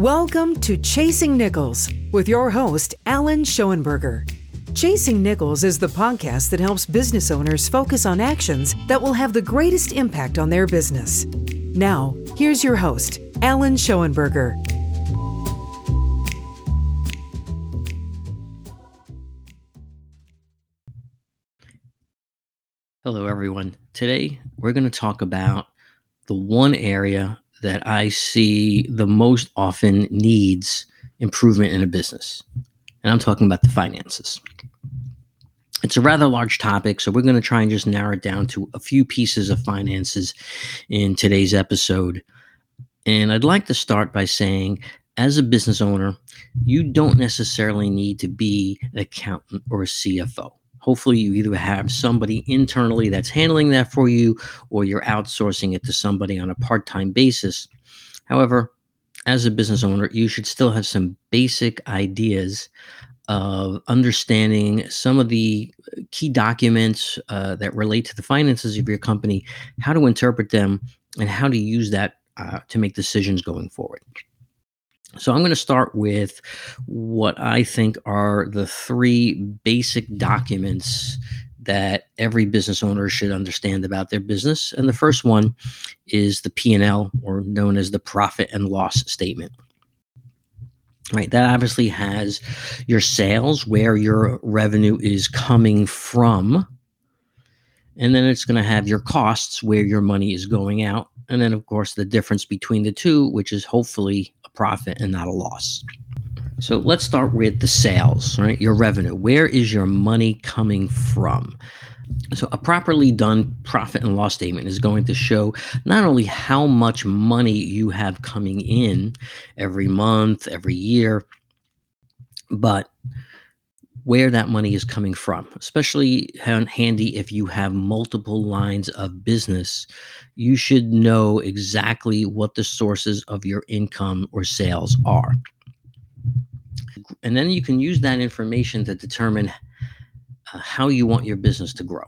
Welcome to Chasing Nickels with your host, Alan Schoenberger. Chasing Nickels is the podcast that helps business owners focus on actions that will have the greatest impact on their business. Now, here's your host, Alan Schoenberger. Hello, everyone. Today, we're going to talk about the one area that I see the most often needs improvement in a business. And I'm talking about the finances. It's a rather large topic, so we're going to try and just narrow it down to a few pieces of finances in today's episode. And I'd like to start by saying, as a business owner, you don't necessarily need to be an accountant or a CFO. Hopefully, you either have somebody internally that's handling that for you or you're outsourcing it to somebody on a part time basis. However, as a business owner, you should still have some basic ideas of understanding some of the key documents uh, that relate to the finances of your company, how to interpret them, and how to use that uh, to make decisions going forward. So, I'm going to start with what I think are the three basic documents that every business owner should understand about their business. And the first one is the P&L or known as the profit and loss statement. Right, that obviously has your sales, where your revenue is coming from, and then it's going to have your costs, where your money is going out, and then, of course, the difference between the two, which is hopefully a profit and not a loss. So let's start with the sales, right? Your revenue. Where is your money coming from? So, a properly done profit and loss statement is going to show not only how much money you have coming in every month, every year, but where that money is coming from, especially handy if you have multiple lines of business. You should know exactly what the sources of your income or sales are. And then you can use that information to determine uh, how you want your business to grow.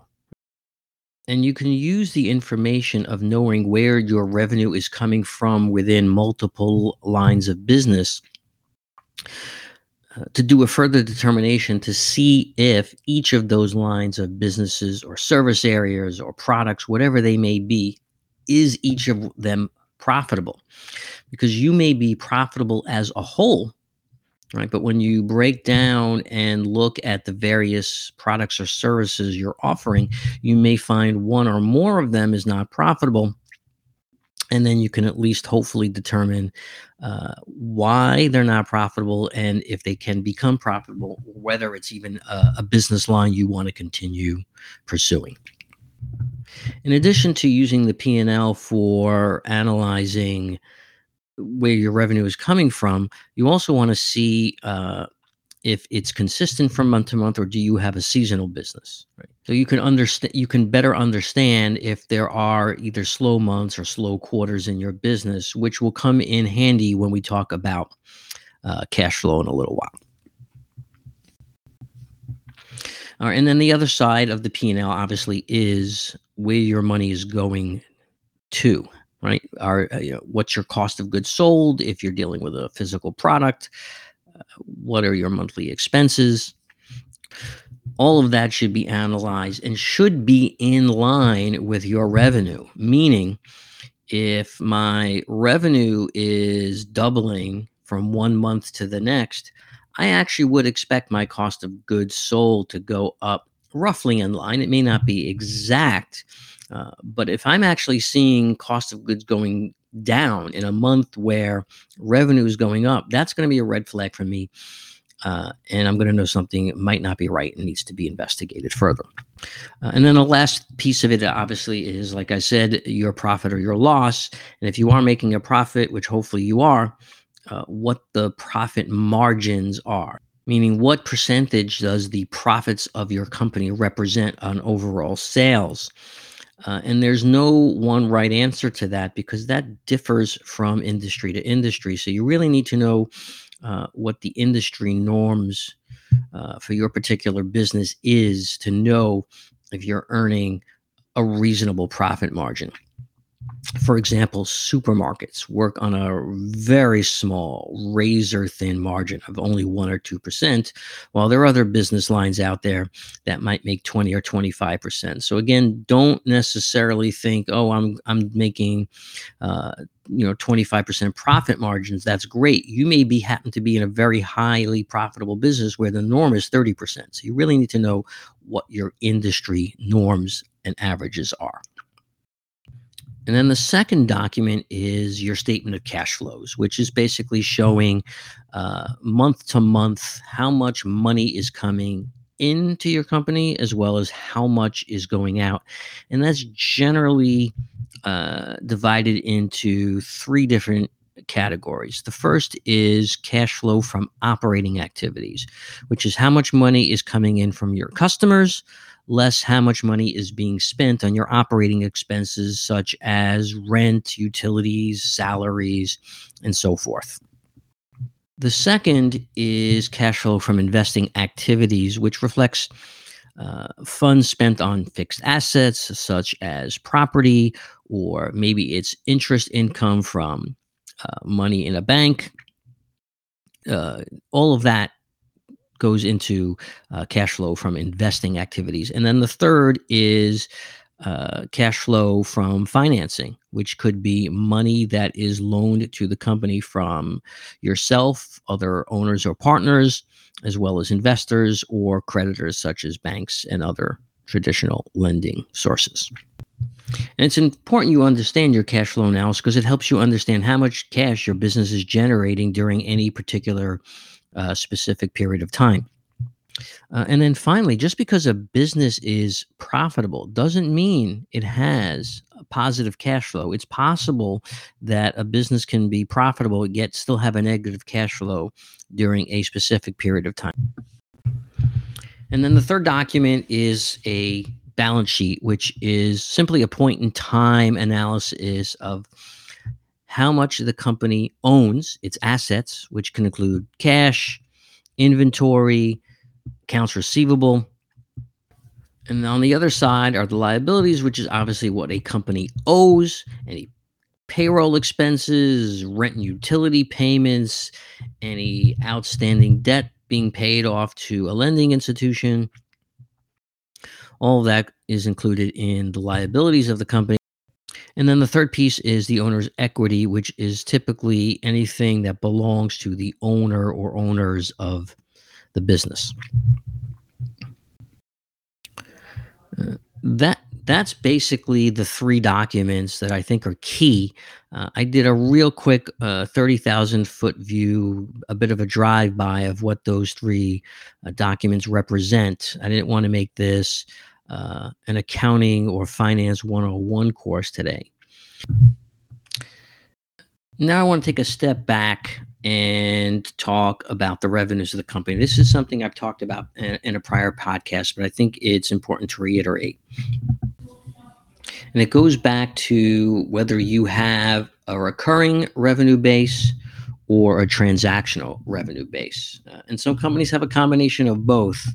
And you can use the information of knowing where your revenue is coming from within multiple lines of business to do a further determination to see if each of those lines of businesses or service areas or products, whatever they may be, is each of them profitable. Because you may be profitable as a whole, right? But when you break down and look at the various products or services you're offering, you may find one or more of them is not profitable and then you can at least hopefully determine uh, why they're not profitable and if they can become profitable whether it's even a, a business line you want to continue pursuing. In addition to using the p&l for analyzing where your revenue is coming from you also want to see uh, if it's consistent from month to month or do you have a seasonal business? Right. So you can understand you can better understand if there are either slow months or slow quarters in your business which will come in handy when we talk about uh, cash flow in a little while. All right and then the other side of the p&l obviously is where your money is going to right? Are uh, you know, what's your cost of goods sold if you're dealing with a physical product what are your monthly expenses? All of that should be analyzed and should be in line with your revenue. Meaning, if my revenue is doubling from one month to the next, I actually would expect my cost of goods sold to go up roughly in line. It may not be exact, uh, but if I'm actually seeing cost of goods going down in a month where revenue is going up, that's going to be a red flag for me. Uh, and I'm going to know something might not be right and needs to be investigated further. Uh, and then the last piece of it, obviously, is like I said, your profit or your loss. And if you are making a profit, which hopefully you are, uh, what the profit margins are. Meaning, what percentage does the profits of your company represent on overall sales? Uh, and there's no one right answer to that because that differs from industry to industry. So you really need to know uh, what the industry norms uh, for your particular business is to know if you're earning a reasonable profit margin. For example, supermarkets work on a very small, razor thin margin of only 1 or 2%, while there are other business lines out there that might make 20 or 25%. So again, don't necessarily think, oh, I'm, I'm making, uh, you know, 25% profit margins. That's great. You may be happen to be in a very highly profitable business where the norm is 30%. So you really need to know what your industry norms and averages are. And then the second document is your statement of cash flows, which is basically showing uh, month to month how much money is coming into your company as well as how much is going out. And that's generally uh, divided into three different categories. The first is cash flow from operating activities, which is how much money is coming in from your customers less how much money is being spent on your operating expenses, such as rent, utilities, salaries, and so forth. The second is cash flow from investing activities, which reflects uh, funds spent on fixed assets such as property, or maybe it's interest income from uh, money in a bank. Uh, all of that goes into uh, cash flow from investing activities. And then the third is uh, cash flow from financing, which could be money that is loaned to the company from yourself, other owners or partners, as well as investors or creditors such as banks and other traditional lending sources. And it's important you understand your cash flow analysis because it helps you understand how much cash your business is generating during any particular uh, specific period of time. Uh, and then finally, just because a business is profitable doesn't mean it has a positive cash flow. It's possible that a business can be profitable yet still have a negative cash flow during a specific period of time. And then the third document is a balance sheet, which is simply a point in time analysis of how much the company owns its assets, which can include cash, inventory, accounts receivable. And on the other side are the liabilities, which is obviously what a company owes, any payroll expenses, rent and utility payments, any outstanding debt being paid off to a lending institution. All that is included in the liabilities of the company. And then the third piece is the owner's equity, which is typically anything that belongs to the owner or owners of the business. Uh, that that's basically the three documents that I think are key. Uh, I did a real quick uh, 30,000 foot view, a bit of a drive by of what those three uh, documents represent. I didn't want to make this uh, an accounting or finance 101 course today. Now I want to take a step back and talk about the revenues of the company. This is something I've talked about in, in, a prior podcast, but I think it's important to reiterate. And it goes back to whether you have a recurring revenue base or a transactional revenue base. Uh, and some companies have a combination of both.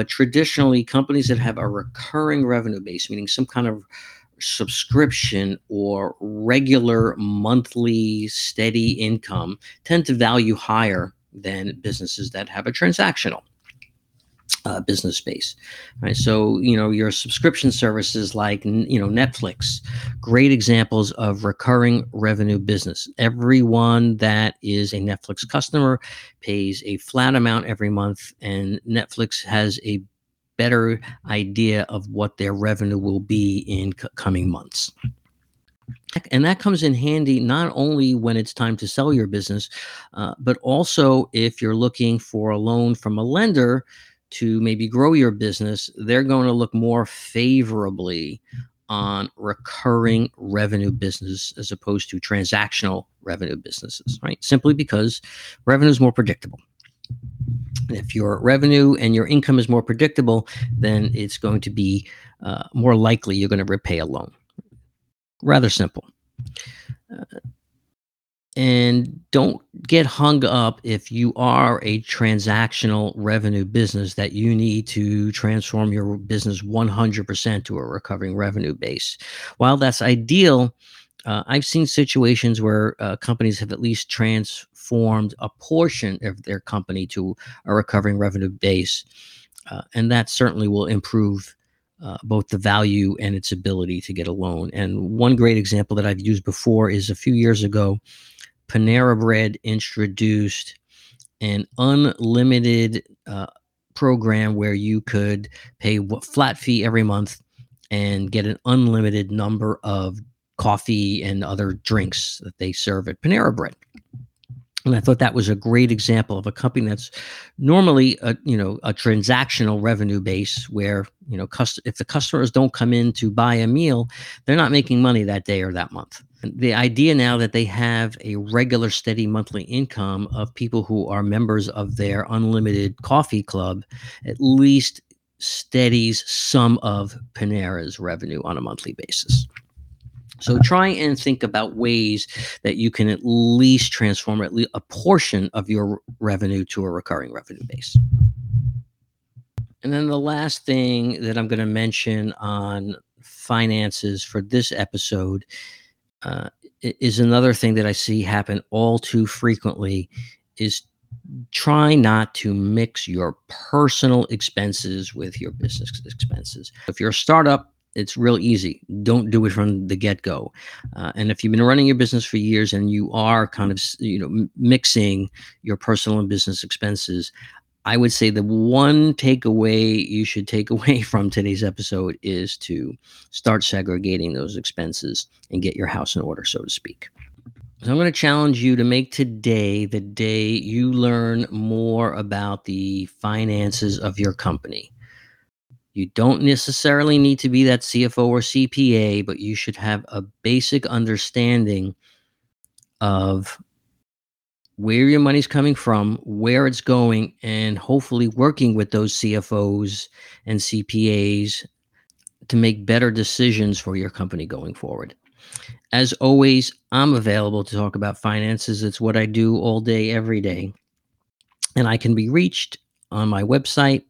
But traditionally, companies that have a recurring revenue base, meaning some kind of subscription or regular monthly steady income, tend to value higher than businesses that have a transactional uh, business space right? So you know your subscription services like you know netflix great examples of recurring revenue business. Everyone that is a netflix customer pays a flat amount every month and netflix has a better idea of what their revenue will be in c- coming months. And that comes in handy not only when it's time to sell your business, uh, but also if you're looking for a loan from a lender to maybe grow your business, they're going to look more favorably on recurring revenue business as opposed to transactional revenue businesses, right? Simply because revenue is more predictable. If your revenue and your income is more predictable, then it's going to be uh, more likely you're going to repay a loan. Rather simple. Uh, and don't get hung up if you are a transactional revenue business that you need to transform your business 100% to a recovering revenue base. While that's ideal, Uh, I've seen situations where uh, companies have at least transformed a portion of their company to a recovering revenue base, uh, and that certainly will improve uh, both the value and its ability to get a loan. And one great example that I've used before is a few years ago, Panera Bread introduced an unlimited uh, program where you could pay a flat fee every month and get an unlimited number of coffee and other drinks that they serve at Panera Bread. And I thought that was a great example of a company that's normally a you know a transactional revenue base where you know cust- if the customers don't come in to buy a meal, they're not making money that day or that month. The idea now that they have a regular steady monthly income of people who are members of their unlimited coffee club at least steadies some of Panera's revenue on a monthly basis. So try and think about ways that you can at least transform at least a portion of your revenue to a recurring revenue base. And then the last thing that I'm going to mention on finances for this episode uh, is another thing that I see happen all too frequently is try not to mix your personal expenses with your business expenses. If you're a startup, it's real easy. Don't do it from the get go. Uh, and if you've been running your business for years and you are kind of you know mixing your personal and business expenses, I would say the one takeaway you should take away from today's episode is to start segregating those expenses and get your house in order, so to speak. So I'm going to challenge you to make today the day you learn more about the finances of your company. You don't necessarily need to be that CFO or CPA, but you should have a basic understanding of where your money's coming from, where it's going, and hopefully working with those CFOs and CPAs to make better decisions for your company going forward. As always, I'm available to talk about finances. It's what I do all day, every day. And I can be reached on my website,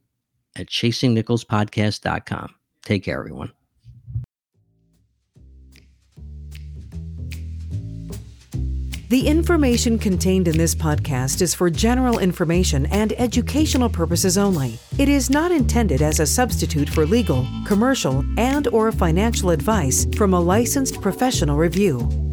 at chasingnickelspodcast.com. Take care, everyone. The information contained in this podcast is for general information and educational purposes only. It is not intended as a substitute for legal, commercial, and or financial advice from a licensed professional review.